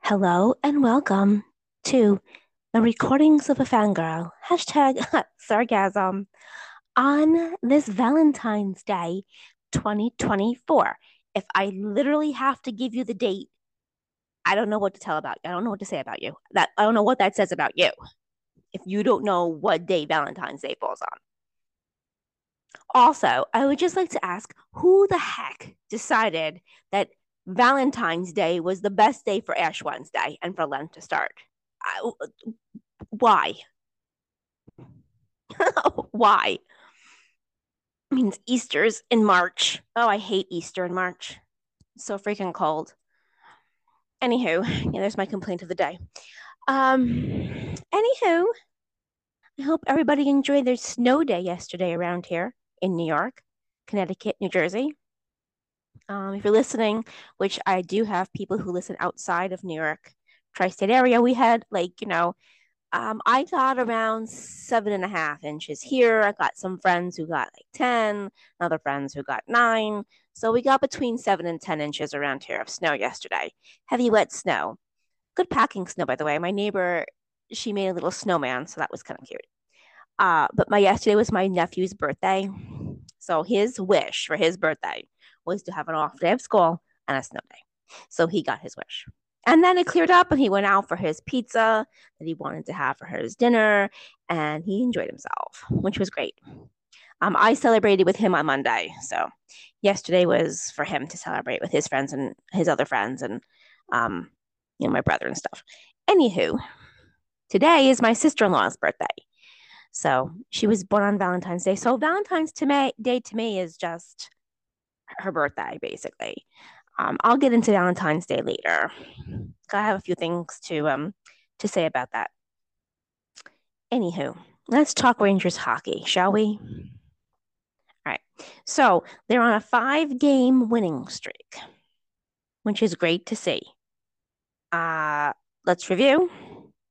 Hello and welcome to the recordings of a fangirl, hashtag sarcasm, on this Valentine's Day 2024. If I literally have to give you the date, I don't know what to tell about you. I don't know what to say about you. That I don't know what that says about you. If you don't know what day Valentine's Day falls on. Also, I would just like to ask who the heck decided that Valentine's Day was the best day for Ash Wednesday and for Lent to start? I, why? why? Means Easter's in March. Oh, I hate Easter in March. It's so freaking cold. Anywho, yeah, there's my complaint of the day. Um, anywho, I hope everybody enjoyed their snow day yesterday around here in New York, Connecticut, New Jersey. Um, if you're listening, which I do have people who listen outside of New York, tri-state area, we had like, you know, um, I got around seven and a half inches here. I got some friends who got like 10, other friends who got nine. So we got between seven and 10 inches around here of snow yesterday. Heavy, wet snow. Good packing snow, by the way. My neighbor, she made a little snowman, so that was kind of cute. Uh, but my yesterday was my nephew's birthday. So his wish for his birthday was to have an off day of school and a snow day. So he got his wish. And then it cleared up and he went out for his pizza that he wanted to have for his dinner and he enjoyed himself, which was great. Um, I celebrated with him on Monday. So yesterday was for him to celebrate with his friends and his other friends and um, you know, my brother and stuff. Anywho, today is my sister-in-law's birthday. So she was born on Valentine's Day. So Valentine's to Day to me is just her birthday, basically. Um, I'll get into Valentine's Day later. I have a few things to um to say about that. Anywho, let's talk Rangers hockey, shall we? All right. So they're on a five game winning streak, which is great to see. Uh, let's review.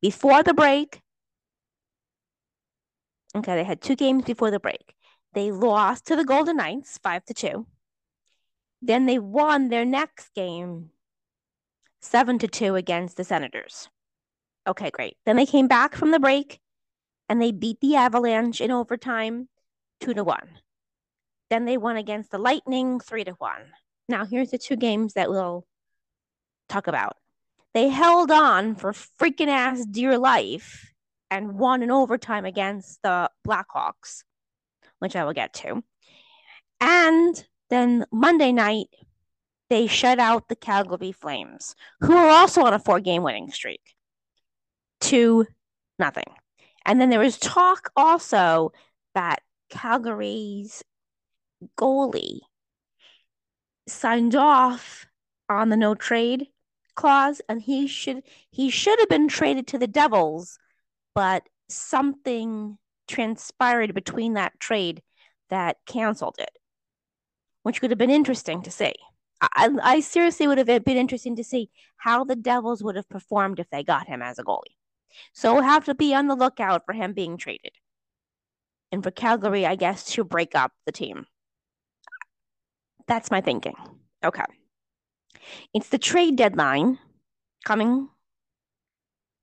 Before the break, okay, they had two games before the break. They lost to the Golden Knights five to two. Then they won their next game seven to two against the Senators. Okay, great. Then they came back from the break and they beat the Avalanche in overtime two to one. Then they won against the Lightning three to one. Now, here's the two games that we'll talk about. They held on for freaking ass dear life and won in overtime against the Blackhawks, which I will get to. And then Monday night, they shut out the Calgary Flames, who are also on a four game winning streak. Two nothing. And then there was talk also that Calgary's goalie signed off on the no trade clause and he should he should have been traded to the Devils, but something transpired between that trade that canceled it which would have been interesting to see. I, I seriously would have been interesting to see how the Devils would have performed if they got him as a goalie. So we'll have to be on the lookout for him being traded. And for Calgary, I guess, to break up the team. That's my thinking. Okay. It's the trade deadline coming.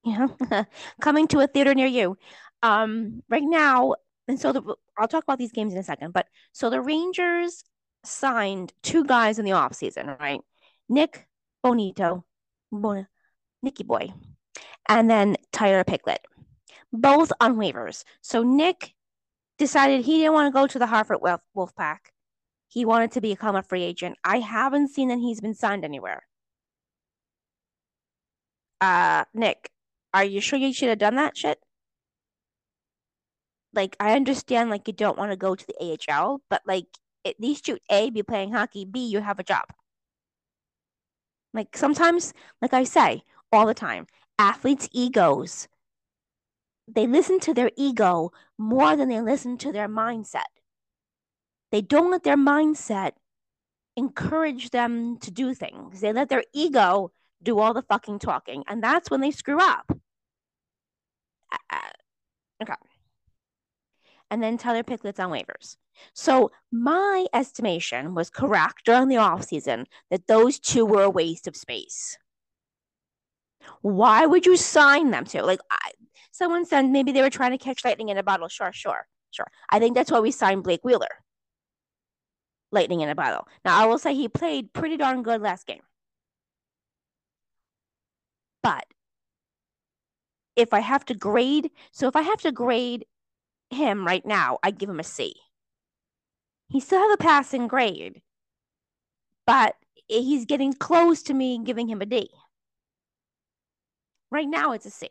Yeah, coming to a theater near you. Um, right now, and so the, I'll talk about these games in a second. But so the Rangers signed two guys in the offseason, right? Nick Bonino, Bon- Nicky Boy, and then Tyler Pitlick, both on waivers. So Nick decided he didn't want to go to the Hartford Wolf, Wolfpack. He wanted to become a free agent. I haven't seen that he's been signed anywhere. Uh, Nick, are you sure you should have done that shit? Like, I understand, like, you don't want to go to the AHL, but like, at least you A, be playing hockey, B, you have a job. Like sometimes, like I say all the time, athletes' egos, they listen to their ego more than they listen to their mindset. They don't let their mindset encourage them to do things. They let their ego do all the fucking talking. And that's when they screw up. Uh, okay. And then Tyler Pitlick's on waivers. So my estimation was correct during the off season that those two were a waste of space. Why would you sign them to? Like, I, someone said maybe they were trying to catch lightning in a bottle. Sure, sure, sure. I think that's why we signed Blake Wheeler. Lightning in a bottle. Now, I will say he played pretty darn good last game. But if I have to grade, so if I have to grade him right now, I'd give him a C. He still has a passing grade, but he's getting close to me giving him a D. Right now, it's a C.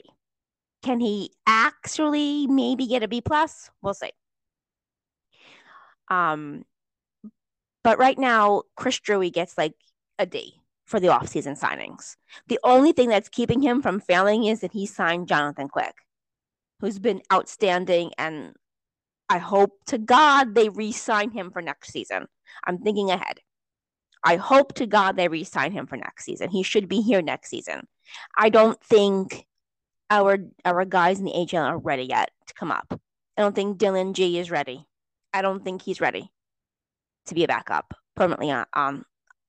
Can he actually maybe get a B plus? We'll see. Um, but right now, Chris Drury gets like a D for the offseason signings. The only thing that's keeping him from failing is that he signed Jonathan Quick, who's been outstanding. And I hope to God they re sign him for next season. I'm thinking ahead. I hope to God they re sign him for next season. He should be here next season. I don't think our our guys in the AHL are ready yet to come up. I don't think Dylan G is ready. I don't think he's ready to be a backup permanently on, um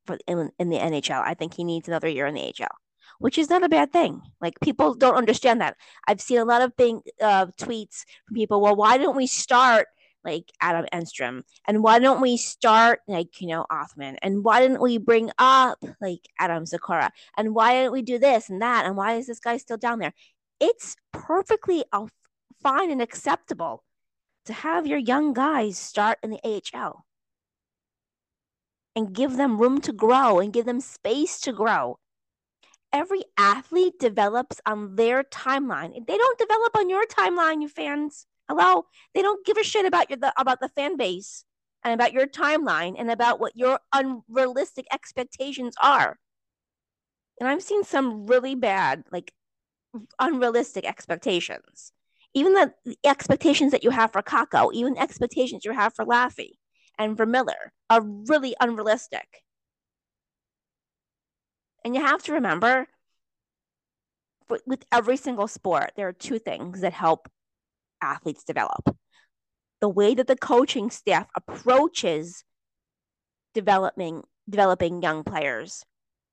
for in, in the NHL. I think he needs another year in the AHL, which is not a bad thing. Like people don't understand that. I've seen a lot of thing, uh, tweets from people. Well, why don't we start like Adam Edstrom? And why don't we start like, you know, Othmann, And why didn't we bring up like Adam Sykora? And why didn't we do this and that? And why is this guy still down there? It's perfectly fine and acceptable to have your young guys start in the AHL and give them room to grow and give them space to grow. Every athlete develops on their timeline. They don't develop on your timeline, you fans. Hello, they don't give a shit about your the, about the fan base and about your timeline and about what your unrealistic expectations are. And I've seen some really bad, like unrealistic expectations. Even the, the expectations that you have for Kakko, even expectations you have for Laffy and for Miller are really unrealistic. And you have to remember with every single sport, there are two things that help athletes develop. The way that the coaching staff approaches developing developing young players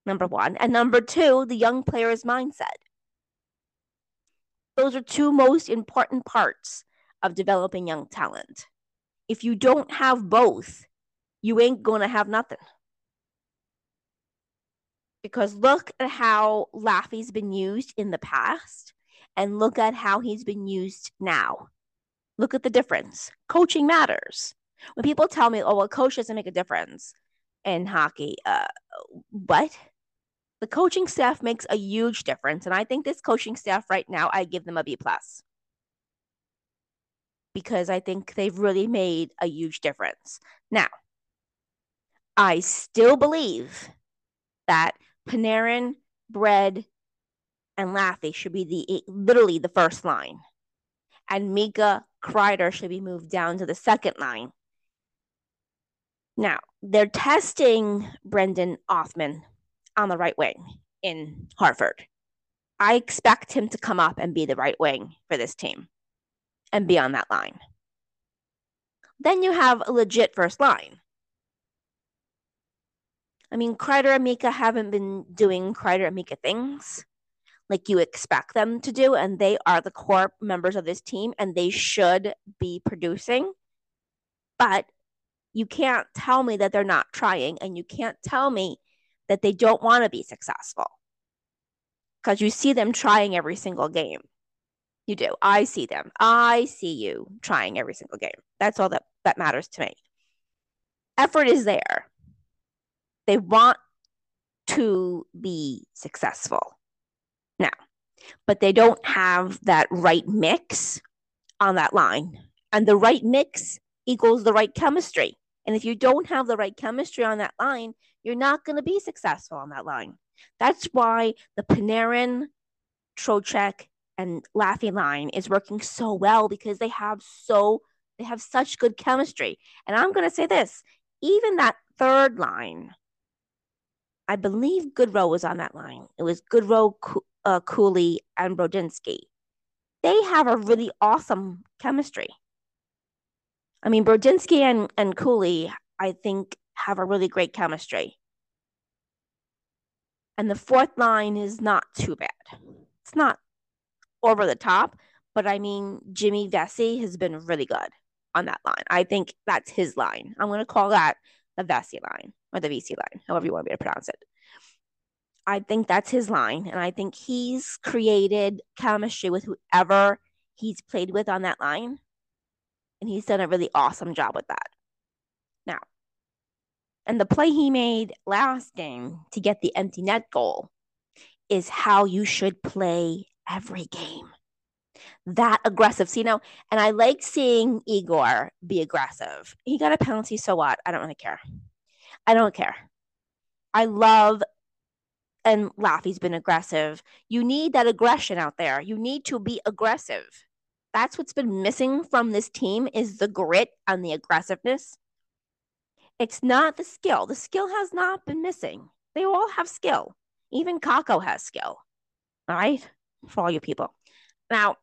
number one. And number two the young player's mindset. Those are two most important parts of developing young talent. If you don't have both you ain't gonna have nothing because look at how Laffy's been used in the past and look at how he's been used now. Look at the difference. Coaching matters. When people tell me, oh, well, coach doesn't make a difference in hockey, uh, what? The coaching staff makes a huge difference. And I think this coaching staff right now, I give them a B plus because I think they've really made a huge difference. Now, I still believe that Panarin, Bread, and Laffy should be the literally the first line. And Mika Kreider should be moved down to the second line. Now, they're testing Brendan Othmann on the right wing in Hartford. I expect him to come up and be the right wing for this team and be on that line. Then you have a legit first line. I mean, Kreider and Mika haven't been doing Kreider and Mika things like you expect them to do, and they are the core members of this team, and they should be producing. But you can't tell me that they're not trying, and you can't tell me that they don't want to be successful because you see them trying every single game. You do. I see them. I see you trying every single game. That's all that, that matters to me. Effort is there. They want to be successful now, but they don't have that right mix on that line. And the right mix equals the right chemistry. And if you don't have the right chemistry on that line, you're not going to be successful on that line. That's why the Panarin, Trocheck, and Laffy line is working so well because they have so they have such good chemistry. And I'm going to say this, even that third line, I believe Goodrow was on that line. It was Goodrow, uh, Cuylle, and Brodzinski. They have a really awesome chemistry. I mean, Brodzinski and, and Cuylle, I think, have a really great chemistry. And the fourth line is not too bad. It's not over the top, but I mean, Jimmy Vesey has been really good on that line. I think that's his line. I'm going to call that the Vesey line or the VC line, however you want me to pronounce it. I think that's his line. And I think he's created chemistry with whoever he's played with on that line. And he's done a really awesome job with that. Now, and the play he made last game to get the empty net goal is how you should play every game. That aggressive. You know, and I like seeing Igor be aggressive. He got a penalty, so what? I don't really care. I don't care. I love and Laffy's been aggressive. You need that aggression out there. You need to be aggressive. That's what's been missing from this team is the grit and the aggressiveness. It's not the skill. The skill has not been missing. They all have skill. Even Kakko has skill. All right? For all you people. Now,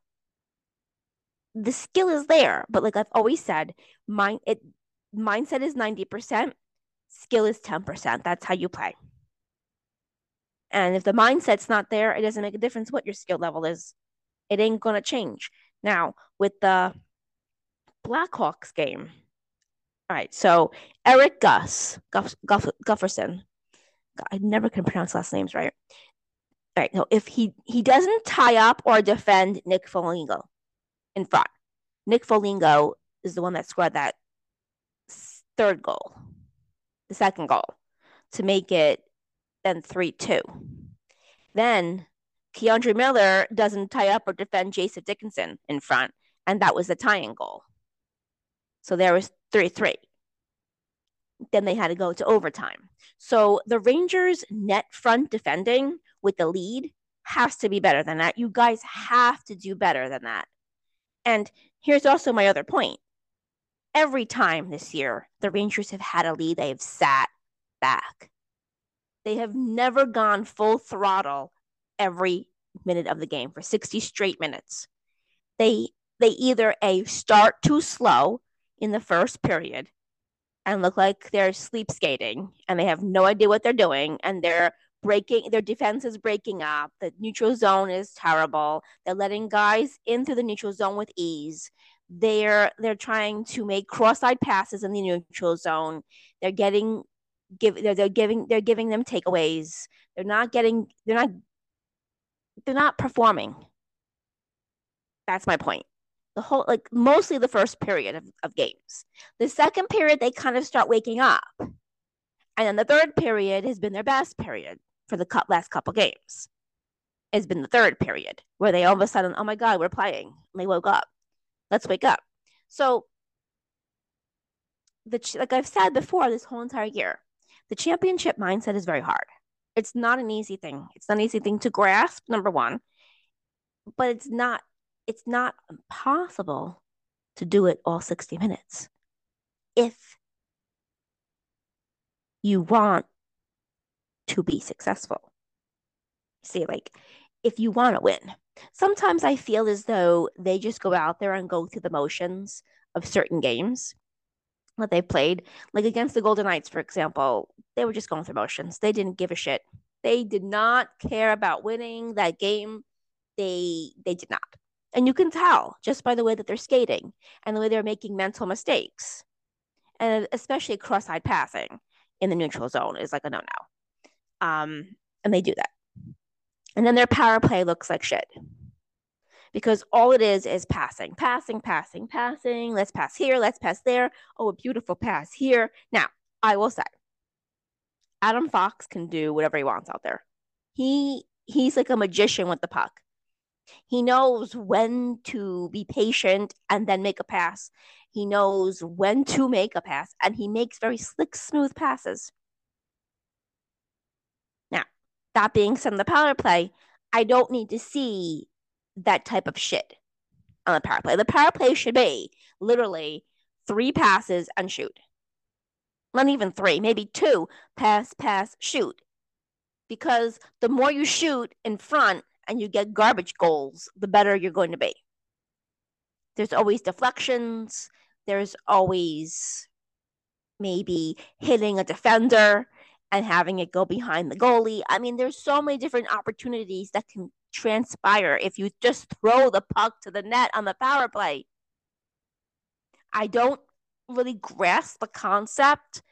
the skill is there, but like I've always said, mind it mindset is 90%, skill is 10%. That's how you play. And if the mindset's not there, it doesn't make a difference what your skill level is. It ain't going to change. Now, with the Blackhawks game, all right, so Eric Gus, Guff, Guff, Gufferson, I never can pronounce last names right. All right, so if he he doesn't tie up or defend Nick Foligno in front, Nick Foligno is the one that scored that third goal, the second goal, to make it then 3 2. Then K'Andre Miller doesn't tie up or defend Jason Dickinson in front, and that was the tying goal. So there was 3 3. Then they had to go to overtime. So the Rangers' net front defending with the lead has to be better than that. You guys have to do better than that. And here's also my other point. Every time this year the Rangers have had a lead, they've sat back. They have never gone full throttle every minute of the game for 60 straight minutes. They they either a start too slow in the first period and look like they're sleep skating and they have no idea what they're doing and they're breaking their defense is breaking up the neutral zone is terrible they're letting guys into the neutral zone with ease they're they're trying to make cross-eyed passes in the neutral zone they're getting give they're, they're giving they're giving them takeaways. They're not getting they're not they're not performing. That's my point. The whole like mostly the first period of, of games. The second period they kind of start waking up. And then the third period has been their best period for the last couple games. It's been the third period where they all of a sudden, oh my God, we're playing. And they woke up. Let's wake up. So the like I've said before this whole entire year, the championship mindset is very hard. It's not an easy thing. It's not an easy thing to grasp, number one, but it's not it's not impossible to do it all 60 minutes. If you want to be successful. See, like if you want to win. Sometimes I feel as though they just go out there and go through the motions of certain games that they played, like against the Golden Knights, for example, they were just going through motions. They didn't give a shit. They did not care about winning that game. They they did not. And you can tell just by the way that they're skating and the way they're making mental mistakes. And especially cross-eyed passing in the neutral zone is like a no-no. Um, and they do that. And then their power play looks like shit because all it is is passing, passing, passing, passing. Let's pass here, let's pass there. Oh, a beautiful pass here. Now, I will say, Adam Fox can do whatever he wants out there. He he's like a magician with the puck. He knows when to be patient and then make a pass. He knows when to make a pass and he makes very slick, smooth passes. Now, that being said, in the power play, I don't need to see that type of shit on the power play. The power play should be literally three passes and shoot. Not even three, maybe two pass, pass, shoot. Because the more you shoot in front and you get garbage goals, the better you're going to be. There's always deflections, there's always maybe hitting a defender. And having it go behind the goalie. I mean, there's so many different opportunities that can transpire if you just throw the puck to the net on the power play. I don't really grasp the concept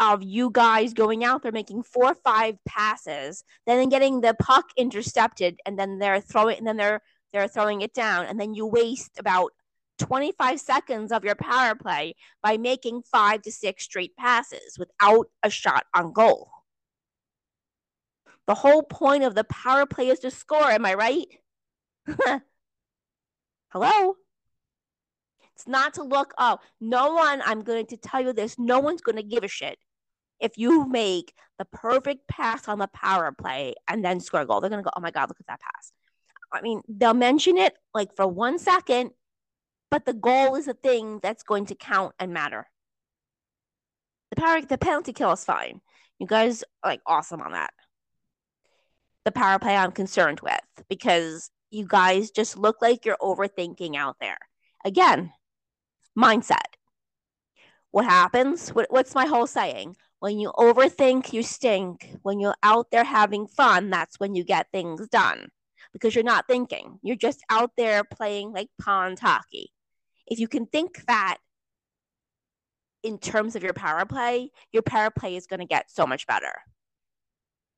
of you guys going out there making four or five passes, then getting the puck intercepted, and then they're throwing, and then they're they're throwing it down, and then you waste about 25 seconds of your power play by making five to six straight passes without a shot on goal. The whole point of the power play is to score, am I right? Hello? It's not to look, oh, no one, I'm going to tell you this, no one's going to give a shit if you make the perfect pass on the power play and then score a goal. They're going to go, oh my God, look at that pass. I mean, they'll mention it like for one second, but the goal is the thing that's going to count and matter. The power, the penalty kill is fine. You guys are like awesome on that. The power play I'm concerned with because you guys just look like you're overthinking out there. Again, mindset. What happens? What, what's my whole saying? When you overthink, you stink. When you're out there having fun, that's when you get things done because you're not thinking. You're just out there playing like pond hockey. If you can think that in terms of your power play, your power play is going to get so much better.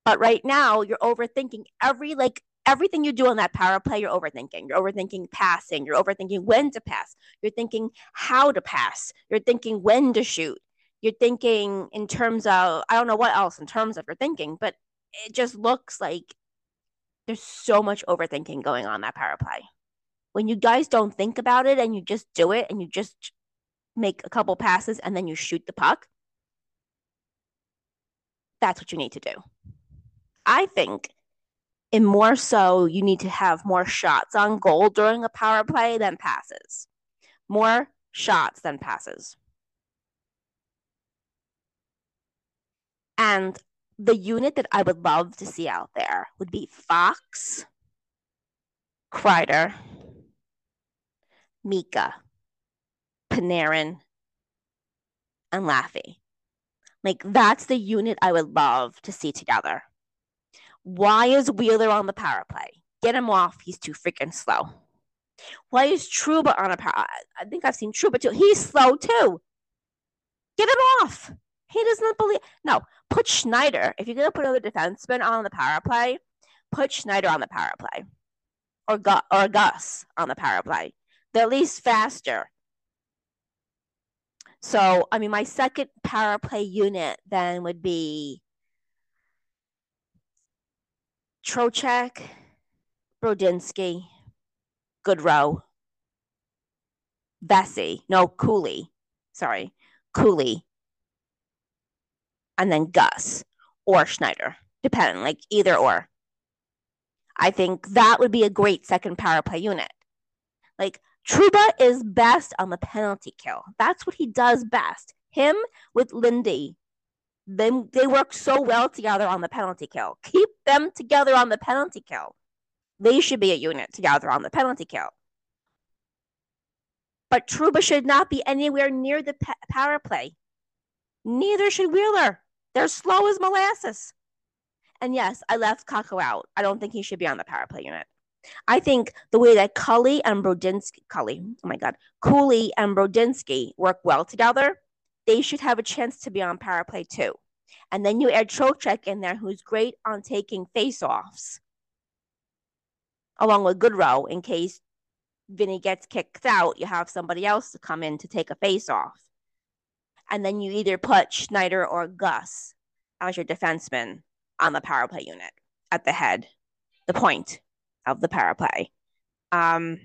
But right now, you're overthinking every like everything you do on that power play, you're overthinking. You're overthinking passing. You're overthinking when to pass. You're thinking how to pass. You're thinking when to shoot. You're thinking in terms of, I don't know what else in terms of your thinking, but it just looks like there's so much overthinking going on that power play. When you guys don't think about it and you just do it and you just make a couple passes and then you shoot the puck, that's what you need to do. I think and more so, you need to have more shots on goal during a power play than passes. More shots than passes. And the unit that I would love to see out there would be Fox, Kreider, Mika, Panarin, and Laffy. Like, that's the unit I would love to see together. Why is Wheeler on the power play? Get him off. He's too freaking slow. Why is Trouba on a power? I think I've seen Trouba too. He's slow too. Get him off. He doesn't believe. No, put Schneider. If you're gonna put another defenseman on the power play, put Schneider on the power play, or Gu- or Gus on the power play. They're at least faster. So I mean, my second power play unit then would be Trocheck, Brodzinski, Goodrow, Vesey, no, Cuylle, sorry, Cuylle, and then Gus or Schneider, depending, like either or. I think that would be a great second power play unit. Like Trouba is best on the penalty kill. That's what he does best. Him with Lindy they, they work so well together on the penalty kill. Keep them together on the penalty kill. They should be a unit together on the penalty kill. But Trouba should not be anywhere near the pe- power play. Neither should Wheeler. They're slow as molasses. And yes, I left Kakko out. I don't think he should be on the power play unit. I think the way that Cully and Brodzinski, Cully, oh my God, Cuylle and Brodzinski work well together they should have a chance to be on power play too. And then you add Trocheck in there, who's great on taking face-offs, along with Goodrow in case Vinny gets kicked out. You have somebody else to come in to take a face-off, and then you either put Schneider or Gus as your defenseman on the power play unit at the head, the point of the power play. Um,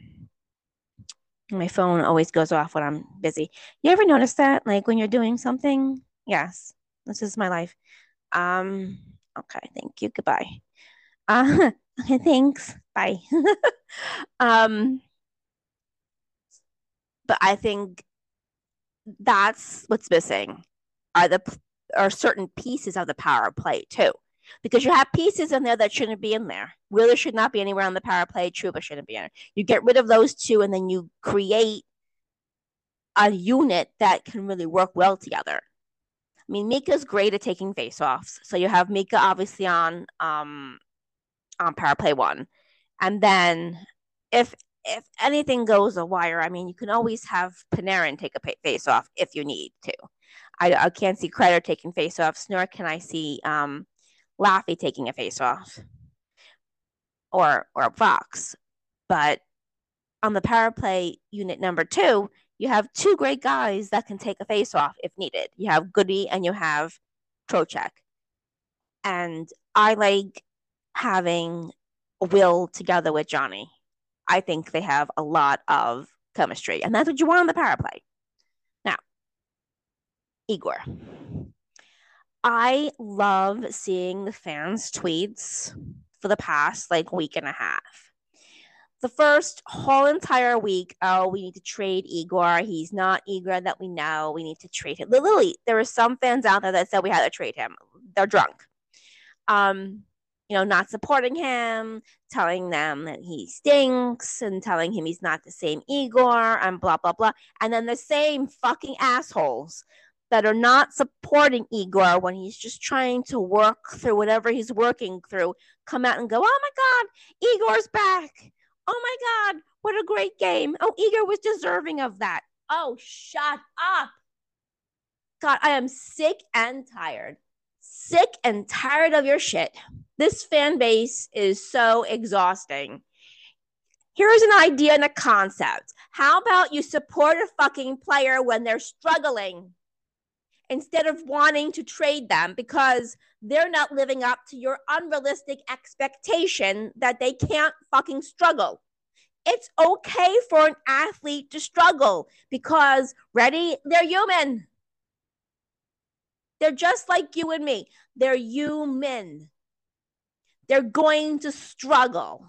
my phone always goes off when I'm busy. You ever notice that? Like when you're doing something? Yes, this is my life. Um, okay, thank you. Goodbye. Uh, okay, thanks. Bye. um, but I think that's what's missing are the are certain pieces of the power play too because you have pieces in there that shouldn't be in there. Wheeler should not be anywhere on the power play. Trouba shouldn't be in it. You get rid of those two, and then you create a unit that can really work well together. I mean, Mika's great at taking faceoffs. So you have Mika obviously on um on power play one. And then if if anything goes a wire, I mean, you can always have Panarin take a face off if you need to. I, I can't see Kreider taking face offs, nor can I see um, Laffy taking a face off or or Fox. But on the power play unit number two, you have two great guys that can take a face off if needed. You have Goody and you have Trocheck. And I like having Will together with Johnny. I think they have a lot of chemistry, and that's what you want on the power play. Now, Igor. I love seeing the fans' tweets for the past like week and a half. The first whole entire week, oh, we need to trade Igor. He's not Igor that we know. We need to trade him. Literally, there were some fans out there that said we had to trade him. They're drunk. Um, you know, not supporting him, telling them that he stinks and telling him he's not the same Igor and blah, blah, blah. And then the same fucking assholes that are not supporting Igor when he's just trying to work through whatever he's working through come out and go, oh my God, Igor's back. Oh my God, what a great game. Oh, Igor was deserving of that. Oh, shut up. God, I am sick and tired. Sick and tired of your shit. This fan base is so exhausting. Here's an idea and a concept. How about you support a fucking player when they're struggling instead of wanting to trade them because they're not living up to your unrealistic expectation that they can't fucking struggle? It's okay for an athlete to struggle because, ready, they're human. They're just like you and me. They're human they're going to struggle.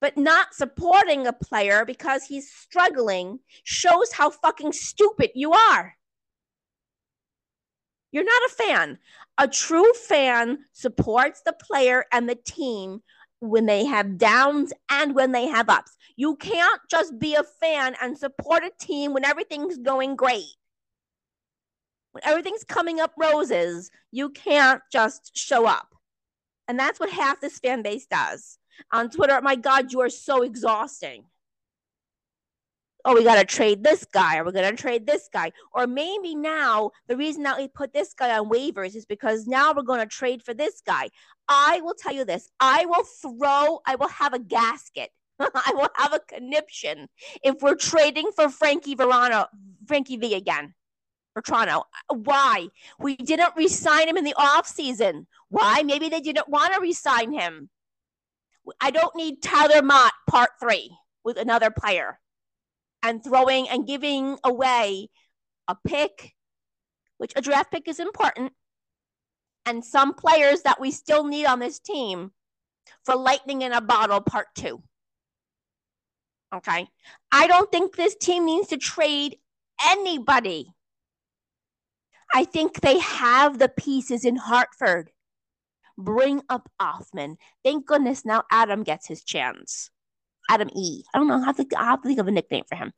But not supporting a player because he's struggling shows how fucking stupid you are. You're not a fan. A true fan supports the player and the team when they have downs and when they have ups. You can't just be a fan and support a team when everything's going great. When everything's coming up roses, you can't just show up. And that's what half this fan base does on Twitter. Oh my God, you are so exhausting. Oh, we got to trade this guy, or we're going to trade this guy. Or maybe now the reason that we put this guy on waivers is because now we're going to trade for this guy. I will tell you this I will throw, I will have a gasket. I will have a conniption if we're trading for Frankie Vatrano, Frankie V again for Toronto. Why? We didn't resign him in the offseason. Why? Maybe they didn't want to resign him. I don't need Tyler Motte part three with another player and throwing and giving away a pick, which a draft pick is important, and some players that we still need on this team for lightning in a bottle part two. Okay. I don't think this team needs to trade anybody. I think they have the pieces in Hartford bring up Othmann. Thank goodness now Adam gets his chance. Adam E. I don't know. I have to, I have to think of a nickname for him.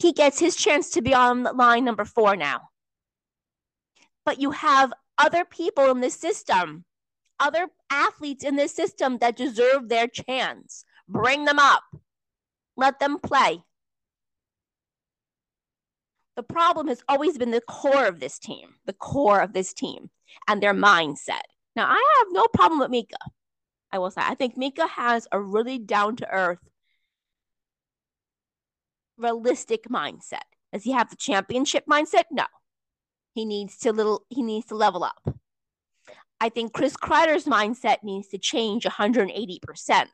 He gets his chance to be on line number four now. But you have other people in this system, other athletes in this system that deserve their chance. Bring them up. Let them play. The problem has always been the core of this team, the core of this team, and their mindset. Now, I have no problem with Mika. I will say, I think Mika has a really down to earth, realistic mindset. Does he have the championship mindset? No. He needs to little. He needs to level up. I think Chris Kreider's mindset needs to change 180 percent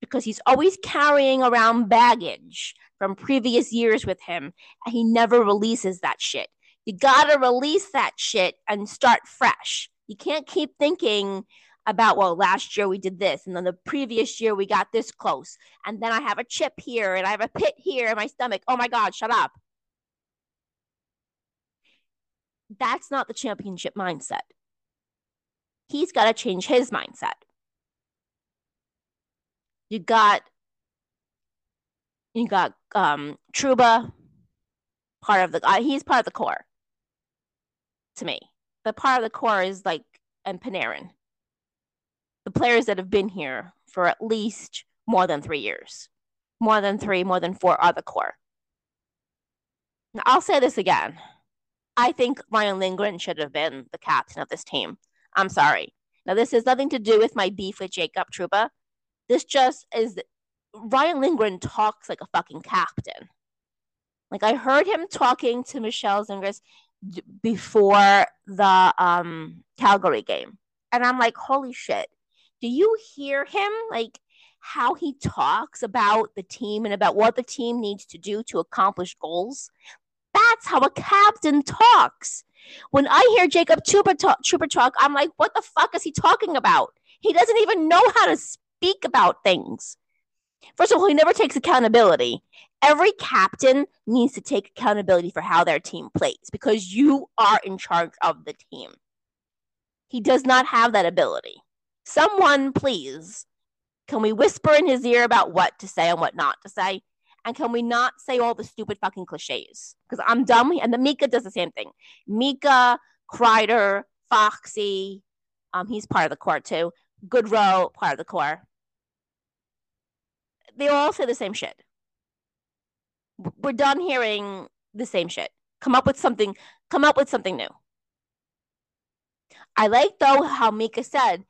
because he's always carrying around baggage from previous years with him, and he never releases that shit. You gotta release that shit and start fresh. You can't keep thinking about, well, last year we did this, and then the previous year we got this close, and then I have a chip here, and I have a pit here in my stomach. Oh my God, shut up. That's not the championship mindset. He's got to change his mindset. You got you got um Trouba, part of the uh, he's part of the core. to me. The part of the core is like and Panarin. The players that have been here for at least more than three years. More than three, more than four are the core. Now, I'll say this again. I think Ryan Lindgren should have been the captain of this team. I'm sorry. Now, this has nothing to do with my beef with Jacob Trouba. This just is Ryan Lindgren talks like a fucking captain. Like I heard him talking to Michelle Gingras before the um Calgary game. And I'm like, holy shit. Do you hear him? Like how he talks about the team and about what the team needs to do to accomplish goals. That's how a captain talks. When I hear Jacob Trouba talk, Trouba talk, I'm like, what the fuck is he talking about? He doesn't even know how to speak about things. First of all, he never takes accountability. Every captain needs to take accountability for how their team plays because you are in charge of the team. He does not have that ability. Someone, please, can we whisper in his ear about what to say and what not to say? And can we not say all the stupid fucking cliches? Because I'm dumb. And the Mika does the same thing. Mika, Kreider, Foxy, um, he's part of the core too. Goodrow, part of the core they all say the same shit. We're done hearing the same shit. Come up with something. Come up with something new. I like though how Mika said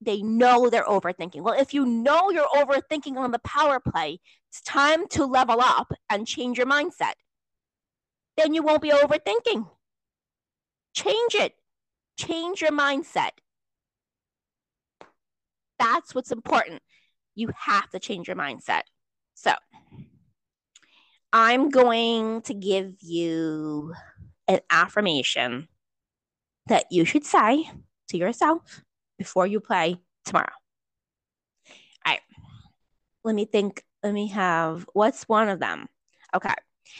they know they're overthinking. Well, if you know you're overthinking on the power play, it's time to level up and change your mindset. Then you won't be overthinking. Change it. Change your mindset. That's what's important you have to change your mindset. So, I'm going to give you an affirmation that you should say to yourself before you play tomorrow. All right. Let me think. Let me have what's one of them? Okay.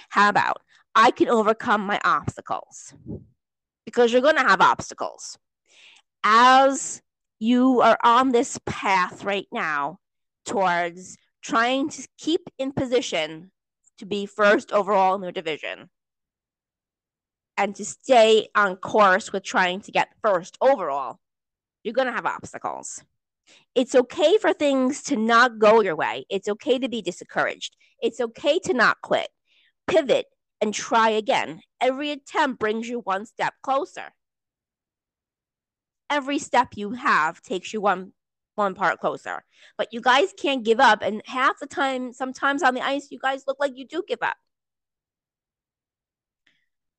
How about I can overcome my obstacles? Because you're going to have obstacles. As you are on this path right now, towards trying to keep in position to be first overall in their division and to stay on course with trying to get first overall, you're going to have obstacles. It's okay for things to not go your way. It's okay to be discouraged. It's okay to not quit. Pivot and try again. Every attempt brings you one step closer. Every step you have takes you one one part closer. But you guys can't give up. And half the time, sometimes on the ice, you guys look like you do give up.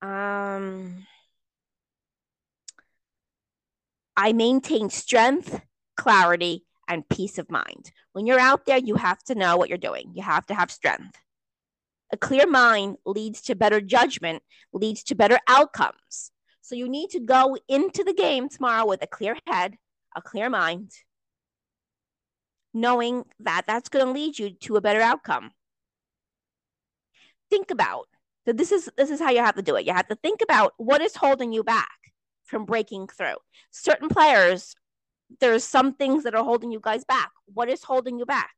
Um, I maintain strength, clarity, and peace of mind. When you're out there, you have to know what you're doing. You have to have strength. A clear mind leads to better judgment, leads to better outcomes. So you need to go into the game tomorrow with a clear head, a clear mind, knowing that that's going to lead you to a better outcome. Think about so this is this is how you have to do it. You have to think about what is holding you back from breaking through. Certain players, there's some things that are holding you guys back. What is holding you back?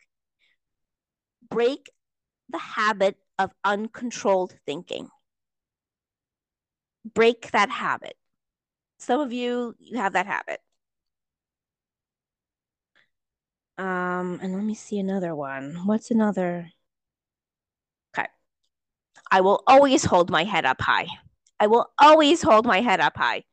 Break the habit of uncontrolled thinking. Break that habit. Some of you, you have that habit. Um, and let me see another one. What's another? Okay. I will always hold my head up high. I will always hold my head up high.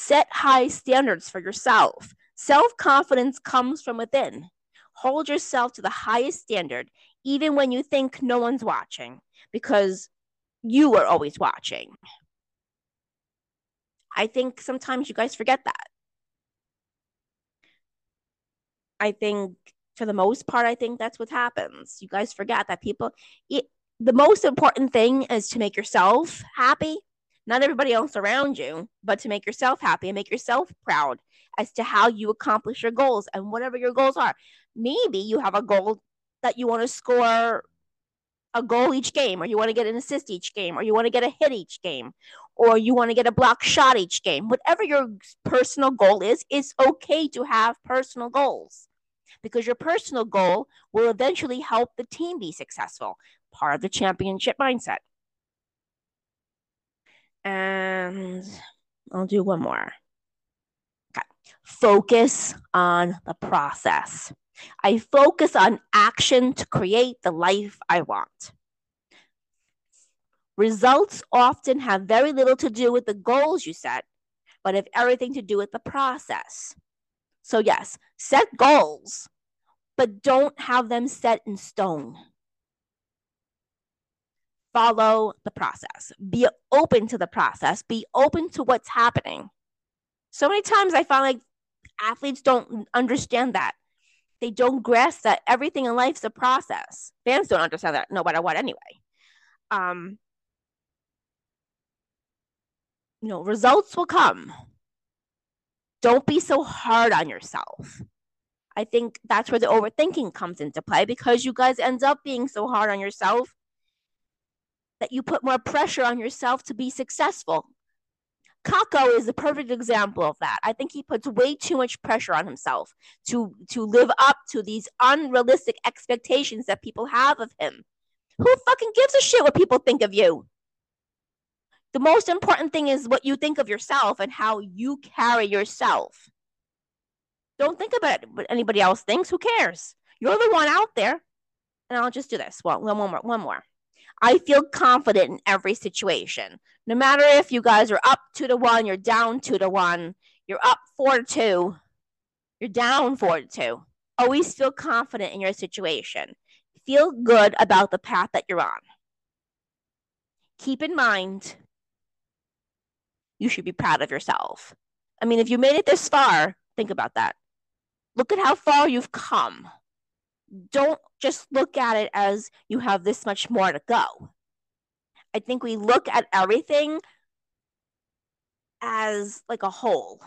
Set high standards for yourself. Self confidence comes from within. Hold yourself to the highest standard, even when you think no one's watching, because you are always watching. I think sometimes you guys forget that. I think for the most part, I think that's what happens. You guys forget that people, it, the most important thing is to make yourself happy, not everybody else around you, but to make yourself happy and make yourself proud as to how you accomplish your goals and whatever your goals are. Maybe you have a goal that you want to score a goal each game, or you want to get an assist each game, or you want to get a hit each game, or you want to get a block shot each game. Whatever your personal goal is, it's okay to have personal goals because your personal goal will eventually help the team be successful. Part of the championship mindset. And I'll do one more. Okay. Focus on the process. I focus on action to create the life I want. Results often have very little to do with the goals you set, but have everything to do with the process. So, yes, set goals, but don't have them set in stone. Follow the process. Be open to the process. Be open to what's happening. So many times I find like athletes don't understand that. They don't grasp that everything in life's a process. Fans don't understand that no matter what anyway. Um, you know, results will come. Don't be so hard on yourself. I think that's where the overthinking comes into play because you guys end up being so hard on yourself that you put more pressure on yourself to be successful. Kakko is the perfect example of that. I think he puts way too much pressure on himself to to live up to these unrealistic expectations that people have of him. Who fucking gives a shit what people think of you? The most important thing is what you think of yourself and how you carry yourself. Don't think about what anybody else thinks. Who cares? You're the one out there. And I'll just do this. Well, one more. One more. I feel confident in every situation. No matter if you guys are up two to one, you're down two to one, you're up four to two, you're down four to two. Always feel confident in your situation. Feel good about the path that you're on. Keep in mind, you should be proud of yourself. I mean, if you made it this far, think about that. Look at how far you've come. Don't just look at it as you have this much more to go. I think we look at everything as like a whole.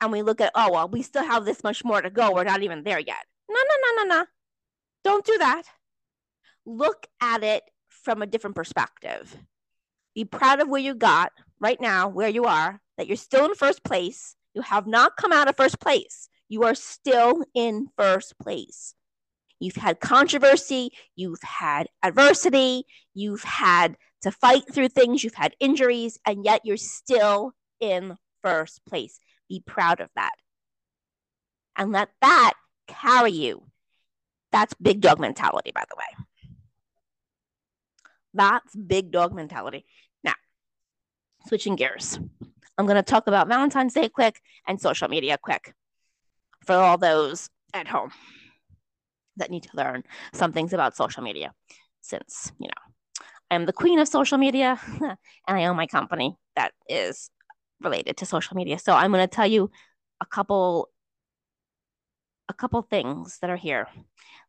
And we look at, oh, well, we still have this much more to go. We're not even there yet. No, no, no, no, no. Don't do that. Look at it from a different perspective. Be proud of where you got right now, where you are, that you're still in first place. You have not come out of first place. You are still in first place. You've had controversy, you've had adversity, you've had to fight through things, you've had injuries, and yet you're still in first place. Be proud of that. And let that carry you. That's big dog mentality, by the way. That's big dog mentality. Now, switching gears, I'm going to talk about Valentine's Day quick and social media quick for all those at home that need to learn some things about social media since, you know, I'm the queen of social media and I own my company that is related to social media. So I'm going to tell you a couple a couple things that are here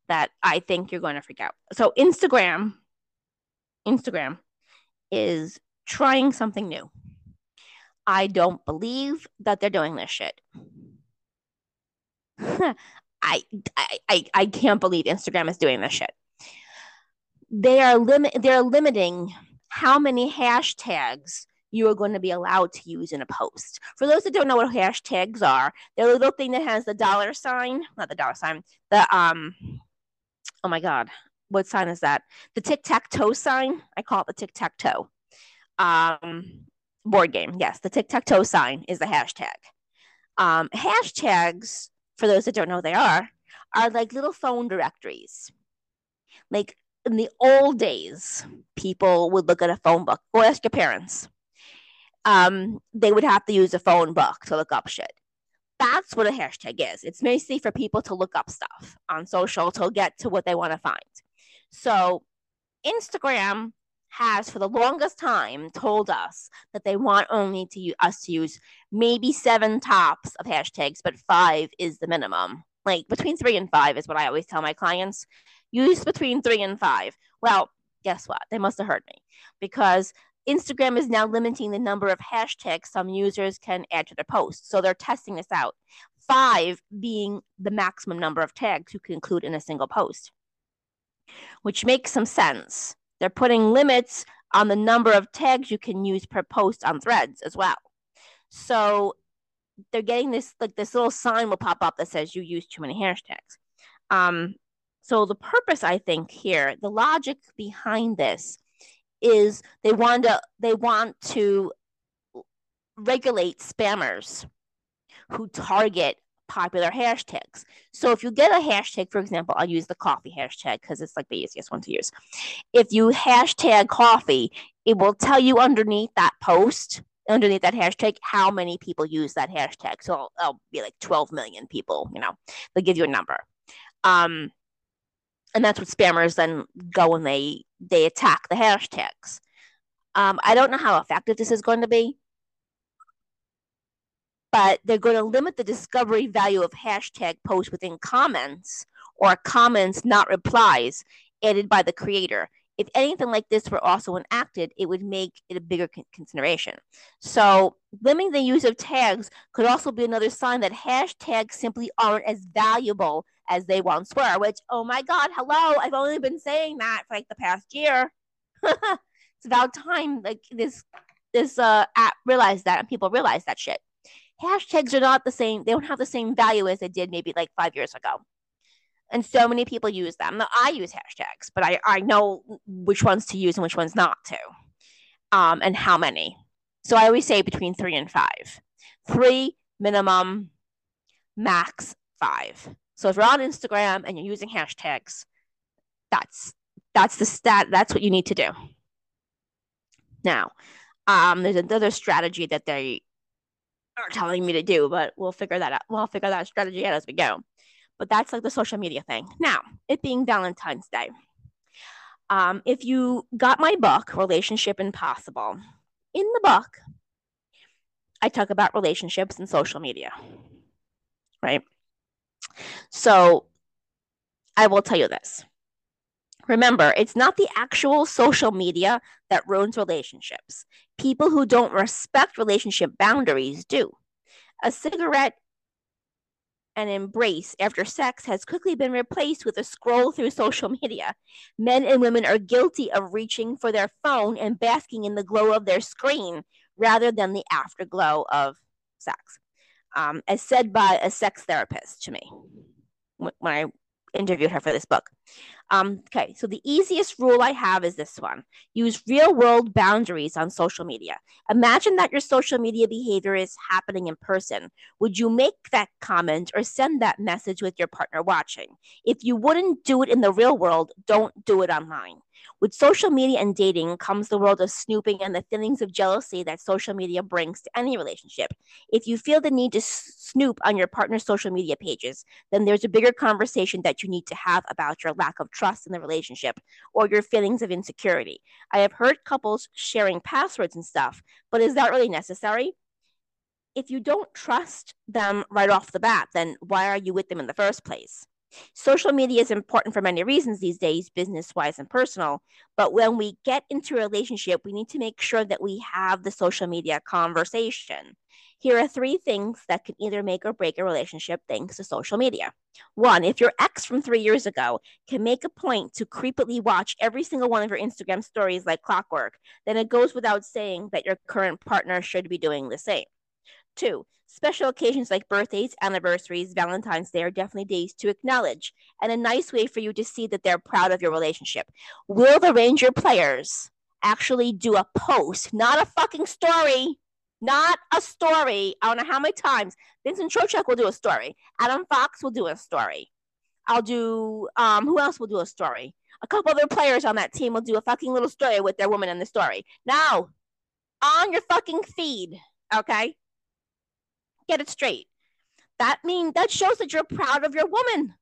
that I think you're going to freak out. So Instagram Instagram is trying something new. I don't believe that they're doing this shit. I, I I can't believe Instagram is doing this shit. They are limit they're limiting how many hashtags you are going to be allowed to use in a post. For those that don't know what hashtags are, they're a little thing that has the dollar sign, not the dollar sign, the um oh my god, what sign is that? The tic-tac-toe sign. I call it the tic-tac-toe. Um board game. Yes, the tic-tac-toe sign is the hashtag. Um hashtags for those that don't know they are, are like little phone directories. Like in the old days, people would look at a phone book. Go ask your parents. Um, they would have to use a phone book to look up shit. That's what a hashtag is. It's mostly for people to look up stuff on social to get to what they want to find. So Instagram has for the longest time told us that they want only to use, us to use maybe seven tops of hashtags, but five is the minimum. Like between three and five is what I always tell my clients. Use between three and five. Well, guess what? They must have heard me because Instagram is now limiting the number of hashtags some users can add to their posts. So they're testing this out. Five being the maximum number of tags you can include in a single post, which makes some sense they're putting limits on the number of tags you can use per post on threads as well. So they're getting this like this little sign will pop up that says you use too many hashtags. Um, so the purpose, I think, here, the logic behind this is they want to they want to regulate spammers who target popular hashtags. So if you get a hashtag, for example, I'll use the coffee hashtag because it's like the easiest one to use. If you hashtag coffee, it will tell you underneath that post, underneath that hashtag, how many people use that hashtag. So I'll, it'll be like 12 million people, you know, they'll give you a number. Um, and that's what spammers then go and they they attack the hashtags. Um, I don't know how effective this is going to be but they're going to limit the discovery value of hashtag posts within comments or comments, not replies, added by the creator. If anything like this were also enacted, it would make it a bigger consideration. So, limiting the use of tags could also be another sign that hashtags simply aren't as valuable as they once were. Which, oh my God, hello! I've only been saying that for like the past year. it's about time, like this, this uh, app realized that, and people realize that shit hashtags are not the same. They don't have the same value as they did maybe like five years ago. And so many people use them. Now, I use hashtags, but I, I know which ones to use and which ones not to, um, and how many. So I always say between three and five. Three minimum, max five. So if you're on Instagram and you're using hashtags, that's that's the stat. That's what you need to do. Now, um, there's another strategy that they are telling me to do, but we'll figure that out. We'll figure that strategy out as we go. But that's like the social media thing. Now, it being Valentine's Day. Um, if you got my book, Relationship Impossible, in the book, I talk about relationships and social media. Right? So I will tell you this. Remember, it's not the actual social media that ruins relationships. People who don't respect relationship boundaries do. A cigarette and embrace after sex has quickly been replaced with a scroll through social media. Men and women are guilty of reaching for their phone and basking in the glow of their screen rather than the afterglow of sex. Um, as said by a sex therapist to me when I interviewed her for this book. Um, okay, so the easiest rule I have is this one use real world boundaries on social media. Imagine that your social media behavior is happening in person. Would you make that comment or send that message with your partner watching? If you wouldn't do it in the real world, don't do it online. With social media and dating comes the world of snooping and the feelings of jealousy that social media brings to any relationship. If you feel the need to snoop on your partner's social media pages, then there's a bigger conversation that you need to have about your lack of trust in the relationship or your feelings of insecurity. I have heard couples sharing passwords and stuff, but is that really necessary? If you don't trust them right off the bat, then why are you with them in the first place? Social media is important for many reasons these days, business wise and personal. But when we get into a relationship, we need to make sure that we have the social media conversation. Here are three things that can either make or break a relationship thanks to social media. One, if your ex from three years ago can make a point to creepily watch every single one of your Instagram stories like clockwork, then it goes without saying that your current partner should be doing the same. Two, special occasions like birthdays, anniversaries, Valentine's Day are definitely days to acknowledge and a nice way for you to see that they're proud of your relationship. Will the Ranger players actually do a post, not a fucking story? Not a story. I don't know how many times. Vincent Trocheck will do a story. Adam Fox will do a story. I'll do um who else will do a story? A couple other players on that team will do a fucking little story with their woman in the story. Now, on your fucking feed, okay? Get it straight. That means that shows that you're proud of your woman.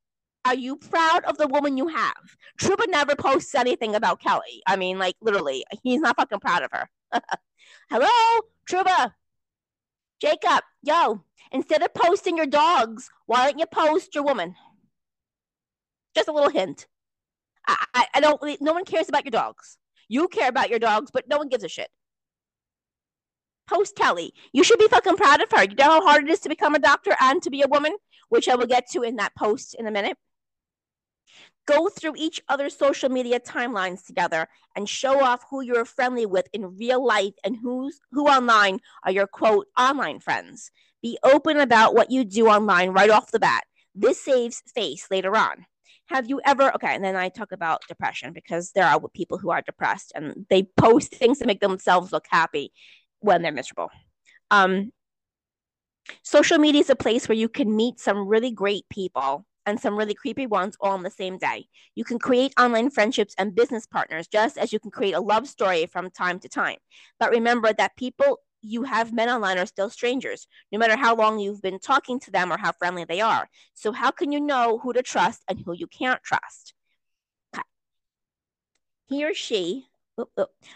Are you proud of the woman you have? Trouba never posts anything about Kelly. I mean, like literally, he's not fucking proud of her. Hello, Trouba. Jacob, yo, instead of posting your dogs, why don't you post your woman? Just a little hint. I, I, I don't. No one cares about your dogs. You care about your dogs, but no one gives a shit post Kelly. You should be fucking proud of her. You know how hard it is to become a doctor and to be a woman, which I will get to in that post in a minute. Go through each other's social media timelines together and show off who you're friendly with in real life and who's who online are your quote online friends. Be open about what you do online right off the bat. This saves face later on. have you ever okay and then i talk about depression because there are people who are depressed and they post things to make themselves look happy when they're miserable um social media is a place where you can meet some really great people and some really creepy ones all on the same day. You can create online friendships and business partners just as you can create a love story from time to time. But remember that people you have met online are still strangers, no matter how long you've been talking to them or how friendly they are. So, how can you know who to trust and who you can't trust? He or she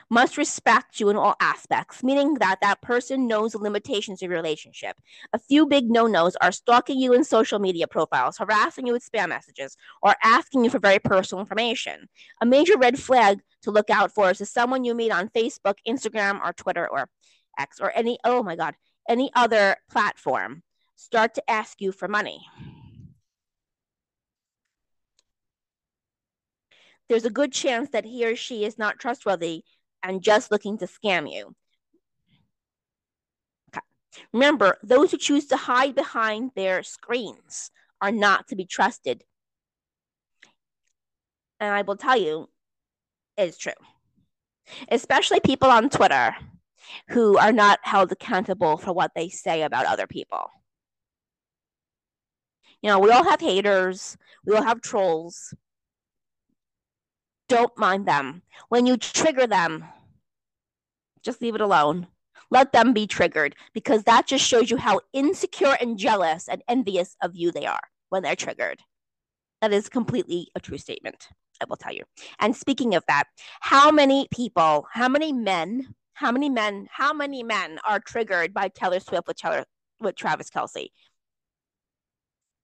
must respect you in all aspects, meaning that that person knows the limitations of your relationship. A few big no nos are stalking you in social media profiles, harassing you with spam messages, or asking you for very personal information. A major red flag to look out for is someone you meet on Facebook, Instagram, or Twitter, or X, or any, oh my God, any other platform start to ask you for money. There's a good chance that he or she is not trustworthy and just looking to scam you. Okay. Remember, those who choose to hide behind their screens are not to be trusted. And I will tell you, it's true. Especially people on Twitter who are not held accountable for what they say about other people. You know, we all have haters, we all have trolls. Don't mind them. When you trigger them, just leave it alone. Let them be triggered because that just shows you how insecure and jealous and envious of you they are when they're triggered. That is completely a true statement, I will tell you. And speaking of that, how many people, how many men how many men, how many men are triggered by Taylor Swift with Taylor with Travis Kelce?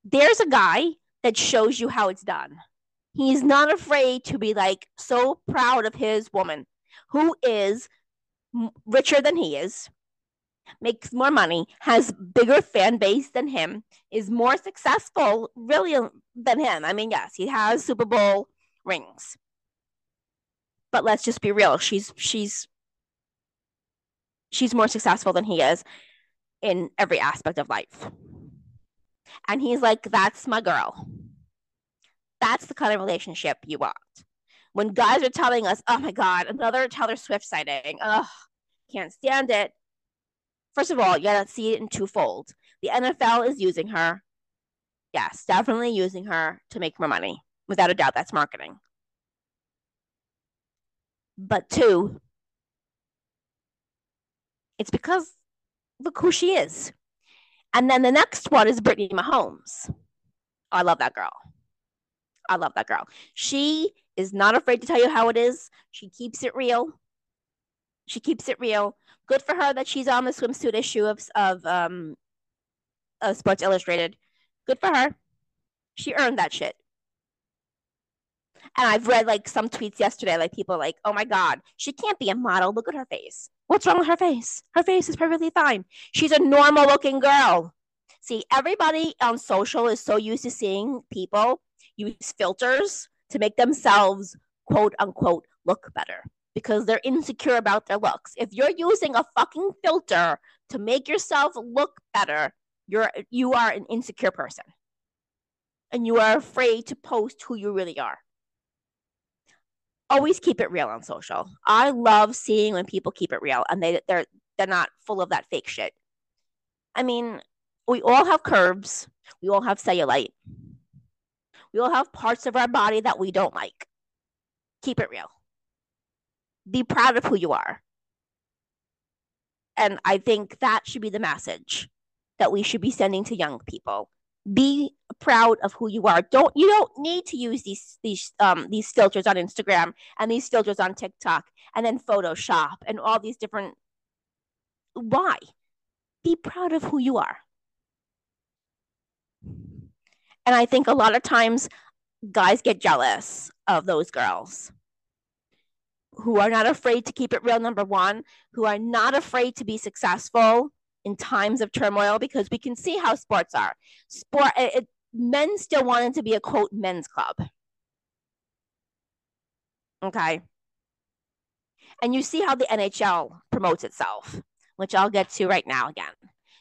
There's a guy that shows you how it's done. He's not afraid to be like so proud of his woman who is richer than he is, makes more money, has bigger fan base than him, is more successful really um, than him. I mean, yes, he has Super Bowl rings. But let's just be real. She's she's she's more successful than he is in every aspect of life. And he's like, that's my girl. That's the kind of relationship you want. When guys are telling us, oh my God, another Taylor Swift sighting, ugh, can't stand it. First of all, you gotta see it in twofold. The NFL is using her. Yes, definitely using her to make more money. Without a doubt, that's marketing. But two, it's because look who she is. And then the next one is Brittany Mahomes. I love that girl. I love that girl. She is not afraid to tell you how it is. She keeps it real. She keeps it real. Good for her that she's on the swimsuit issue of of um of Sports Illustrated. Good for her. She earned that shit. And I've read like some tweets yesterday, like people like, oh my God, she can't be a model. Look at her face. What's wrong with her face? Her face is perfectly fine. She's a normal looking girl. See, everybody on social is so used to seeing people use filters to make themselves quote unquote look better because they're insecure about their looks. If you're using a fucking filter to make yourself look better, you're you are an insecure person. And you are afraid to post who you really are always keep it real on social. I love seeing when people keep it real and they they're they're not full of that fake shit. I mean, we all have curves. We all have cellulite. We all have parts of our body that we don't like. Keep it real. Be proud of who you are. And I think that should be the message that we should be sending to young people be proud of who you are. Don't you don't need to use these these um these filters on Instagram and these filters on TikTok and then Photoshop and all these different why? Be proud of who you are. And I think a lot of times guys get jealous of those girls who are not afraid to keep it real number 1, who are not afraid to be successful in times of turmoil because we can see how sports are. Sport, it, men still wanted to be a quote men's club. Okay. And you see how the NHL promotes itself, which I'll get to right now again.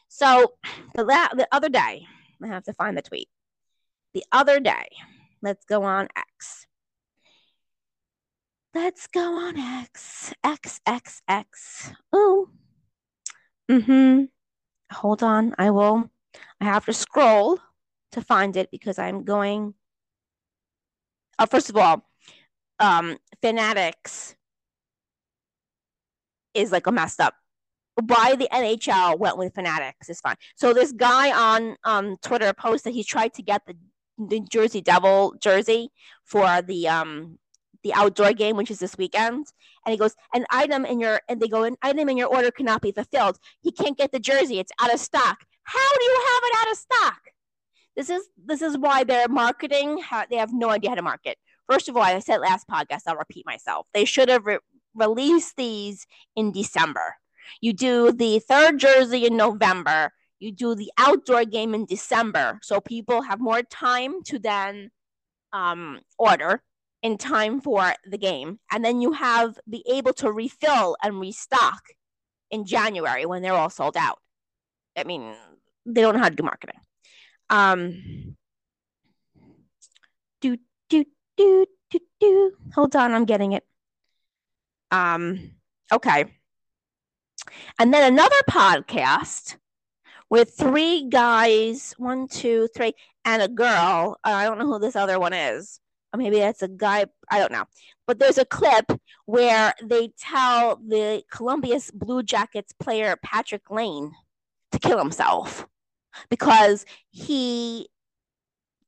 So the, la- the other day, I have to find the tweet. The other day, let's go on X. Let's go on X. X, X, X. Oh. Mm-hmm. Hold on. I will. I have to scroll to find it because I'm going. Oh, first of all, um, Fanatics is like a messed up. Why the NHL went with Fanatics is fine. So this guy on um Twitter posted he tried to get the the Jersey Devil jersey for the um the outdoor game, which is this weekend. And he goes, an item in your and they go, an item in your order cannot be fulfilled. He can't get the jersey; it's out of stock. How do you have it out of stock? This is this is why their marketing they have no idea how to market. First of all, I said last podcast, I'll repeat myself. They should have re- released these in December. You do the third jersey in November. You do the outdoor game in December, so people have more time to then um, order in time for the game, and then you have be able to refill and restock in January when they're all sold out. I mean, they don't know how to do marketing. Um, do do do do do. Hold on, I'm getting it. Um, okay. And then another podcast with three guys, one, two, three, and a girl. Uh, I don't know who this other one is. Or maybe that's a guy. I don't know. But there's a clip where they tell the Columbus Blue Jackets player Patrik Laine to kill himself because he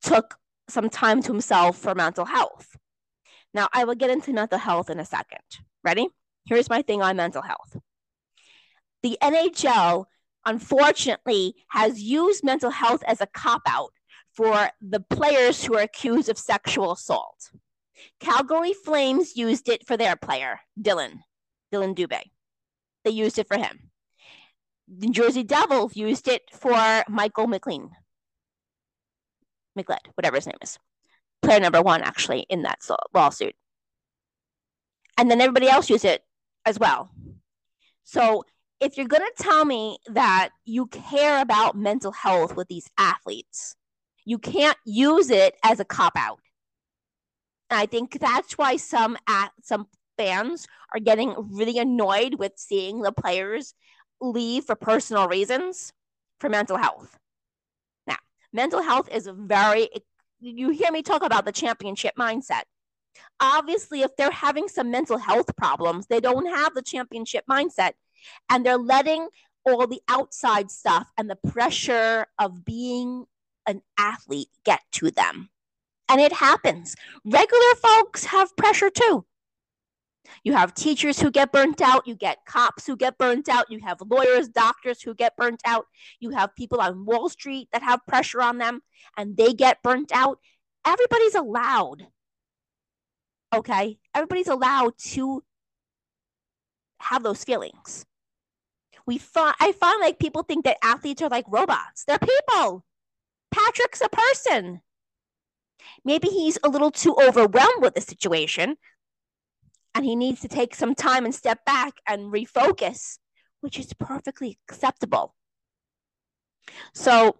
took some time to himself for mental health. Now, I will get into mental health in a second. Ready? Here's my thing on mental health. The NHL, unfortunately, has used mental health as a cop out for the players who are accused of sexual assault. Calgary Flames used it for their player, Dillon, Dillon Dubé. They used it for him. The Jersey Devils used it for Michael McLean. McLeod, whatever his name is. Player number one, actually, in that lawsuit. And then everybody else used it as well. So if you're going to tell me that you care about mental health with these athletes, you can't use it as a cop out. And I think that's why some at some fans are getting really annoyed with seeing the players leave for personal reasons for mental health. Now, mental health is very you hear me talk about the championship mindset. Obviously, if they're having some mental health problems, they don't have the championship mindset and they're letting all the outside stuff and the pressure of being an athlete get to them. And it happens. Regular folks have pressure too. You have teachers who get burnt out. You get cops who get burnt out. You have lawyers, doctors who get burnt out. You have people on Wall Street that have pressure on them and they get burnt out. Everybody's allowed. Okay? Everybody's allowed to have those feelings. We find I find like people think that athletes are like robots. They're people. Patrick's a person. Maybe he's a little too overwhelmed with the situation and he needs to take some time and step back and refocus, which is perfectly acceptable. So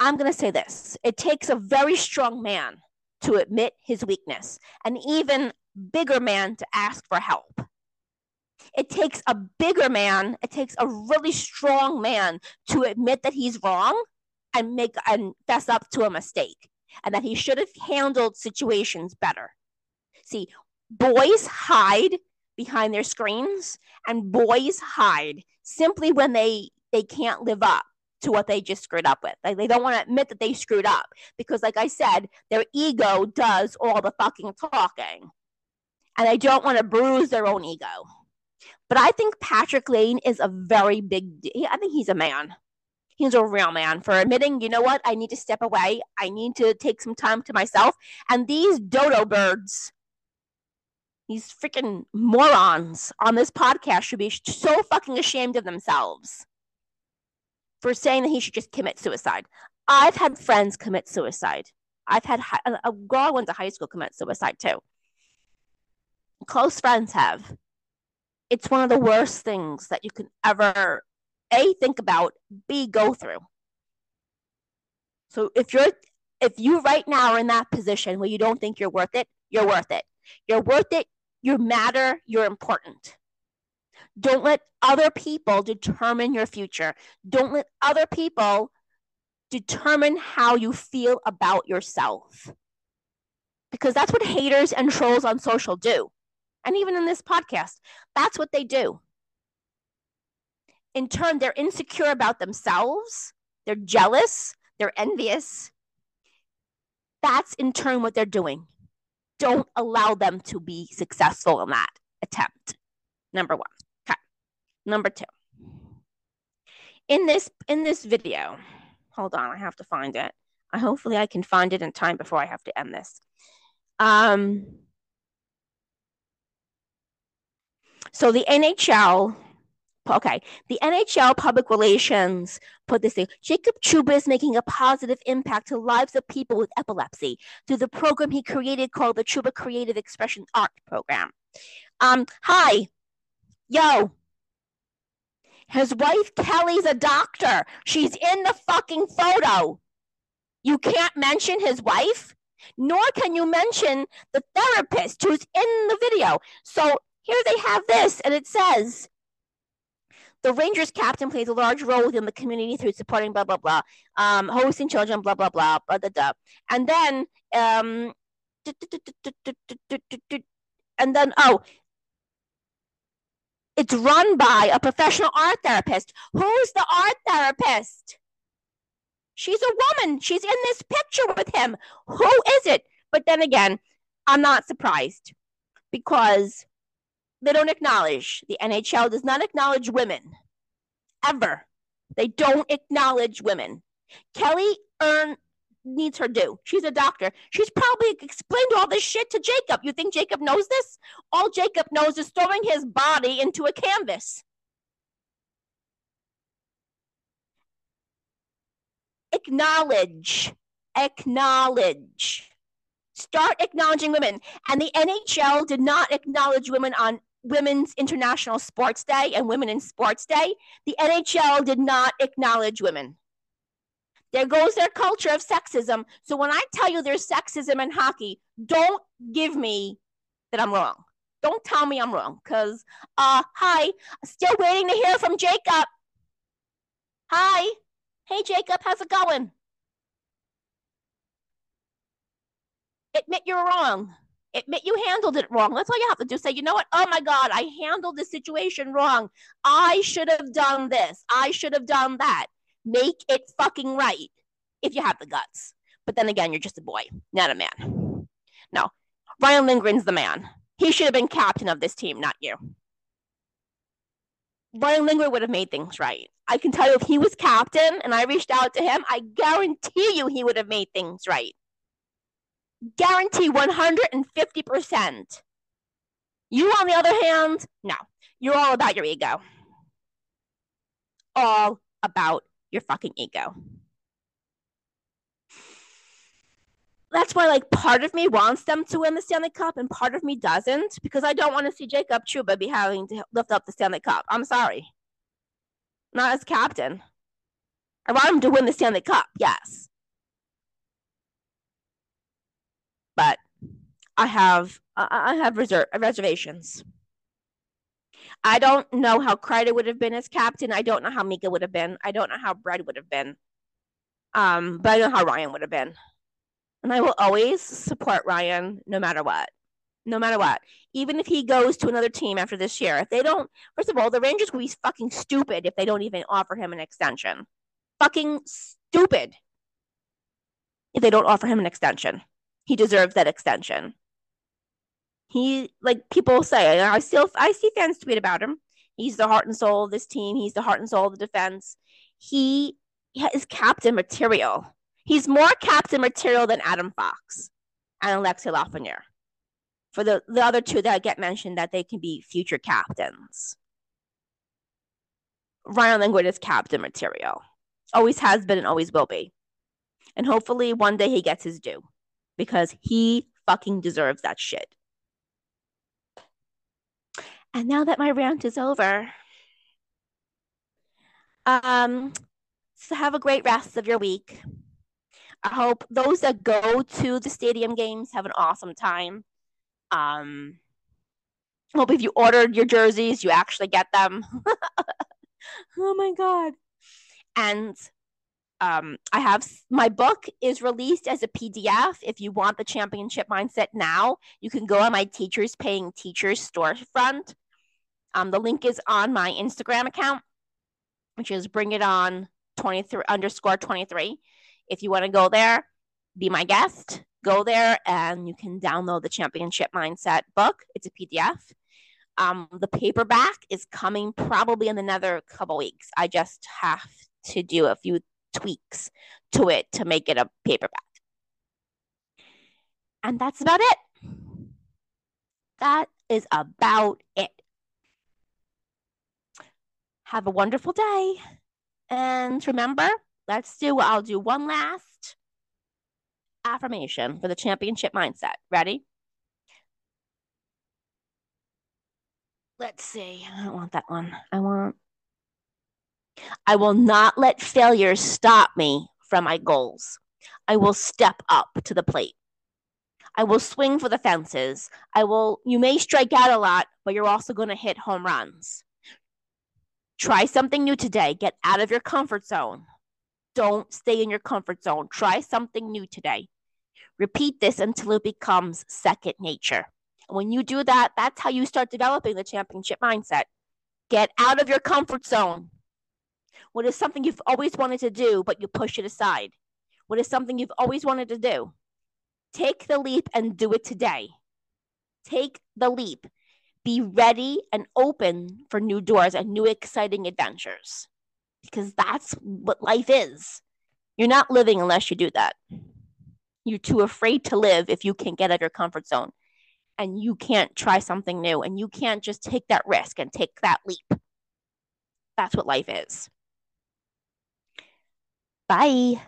I'm going to say this it takes a very strong man to admit his weakness, an even bigger man to ask for help. It takes a bigger man, it takes a really strong man to admit that he's wrong and make and fess up to a mistake and that he should have handled situations better. See, boys hide behind their screens and boys hide simply when they they can't live up to what they just screwed up with. Like they don't want to admit that they screwed up because like I said, their ego does all the fucking talking. And they don't want to bruise their own ego. But I think Patrik Laine is a very big I think he's a man. He's a real man for admitting, you know what? I need to step away. I need to take some time to myself. And these dodo birds, these freaking morons on this podcast should be so fucking ashamed of themselves for saying that he should just commit suicide. I've had friends commit suicide. I've had a girl I went to high school commit suicide too. Close friends have. It's one of the worst things that you can ever a think about, b go through. So if you're if you right now are in that position where you don't think you're worth it, you're worth it. You're worth it. You matter. You're important. Don't let other people determine your future. Don't let other people determine how you feel about yourself. Because that's what haters and trolls on social do. And even in this podcast, that's what they do. In turn, they're insecure about themselves, they're jealous, they're envious. That's in turn what they're doing. Don't allow them to be successful in that attempt. Number one. Okay. Number two. In this in this video, hold on, I have to find it. I hopefully I can find it in time before I have to end this. Um so the NHL okay, the NHL public relations put this thing. Jacob Trouba is making a positive impact to lives of people with epilepsy through the program he created called the Trouba Creative Expression Art Program. Um, hi, yo. His wife Kelly's a doctor. She's in the fucking photo. You can't mention his wife, nor can you mention the therapist who's in the video. So here they have this, and it says the Rangers captain plays a large role within the community through supporting blah blah blah, um, hosting children, blah blah blah, blah blah blah. And then um, and then oh, it's run by a professional art therapist. Who's the art therapist? She's a woman. She's in this picture with him. Who is it? But then again, I'm not surprised because they don't acknowledge. The NHL does not acknowledge women. Ever. They don't acknowledge women. Kelly earn needs her due. She's a doctor. She's probably explained all this shit to Jacob. You think Jacob knows this? All Jacob knows is throwing his body into a canvas. Acknowledge. Acknowledge. Start acknowledging women. And the NHL did not acknowledge women on Women's International Sports Day and Women in Sports Day, the NHL did not acknowledge women. There goes their culture of sexism. So when I tell you there's sexism in hockey, don't give me that I'm wrong. Don't tell me I'm wrong. Because, uh, hi, still waiting to hear from Jacob. Hi. Hey, Jacob, how's it going? Admit you're wrong admit you handled it wrong. That's all you have to do. Say, you know what? Oh my God, I handled the situation wrong. I should have done this. I should have done that. Make it fucking right if you have the guts. But then again, you're just a boy, not a man. No, Ryan Lindgren's the man. He should have been captain of this team, not you. Ryan Lindgren would have made things right. I can tell you if he was captain and I reached out to him, I guarantee you he would have made things right. Guarantee 150%. You, on the other hand, no. You're all about your ego. All about your fucking ego. That's why, like, part of me wants them to win the Stanley Cup and part of me doesn't because I don't want to see Jacob Trouba be having to lift up the Stanley Cup. I'm sorry. Not as captain. I want him to win the Stanley Cup, yes. But I have I have reserve reservations. I don't know how Kreider would have been as captain. I don't know how Mika would have been. I don't know how Brad would have been. Um, but I know how Ryan would have been. And I will always support Ryan no matter what. No matter what. Even if he goes to another team after this year. If they don't first of all, the Rangers will be fucking stupid if they don't even offer him an extension. Fucking stupid. If they don't offer him an extension he deserves that extension. He like people say, I still I see fans tweet about him. He's the heart and soul of this team. He's the heart and soul of the defense. He is captain material. He's more captain material than Adam Fox and Alexi Lafreniere. For the, the other two that get mentioned, that they can be future captains. Ryan Lindgren is captain material. Always has been and always will be. And hopefully one day he gets his due because he fucking deserves that shit. And now that my rant is over, um, so have a great rest of your week. I hope those that go to the stadium games have an awesome time. Um, hope if you ordered your jerseys, you actually get them. oh my god! And um, I have my book is released as a PDF. If you want the championship mindset now, you can go on my Teachers Paying Teachers storefront. Um, the link is on my Instagram account, which is bring it on 23 underscore 23. If you want to go there, be my guest, go there and you can download the championship mindset book. It's a PDF. Um, the paperback is coming probably in another couple weeks. I just have to do a few tweaks to it to make it a paperback. And that's about it. That is about it. Have a wonderful day. And remember, let's do, I'll do one last affirmation for the championship mindset. Ready? Let's see. I don't want that one. I want I will not let failure stop me from my goals. I will step up to the plate. I will swing for the fences. I will, you may strike out a lot, but you're also going to hit home runs. Try something new today. Get out of your comfort zone. Don't stay in your comfort zone. Try something new today. Repeat this until it becomes second nature. When you do that, that's how you start developing the championship mindset. Get out of your comfort zone. What is something you've always wanted to do, but you push it aside? What is something you've always wanted to do? Take the leap and do it today. Take the leap. Be ready and open for new doors and new exciting adventures because that's what life is. You're not living unless you do that. You're too afraid to live if you can't get out of your comfort zone and you can't try something new and you can't just take that risk and take that leap. That's what life is. Bye.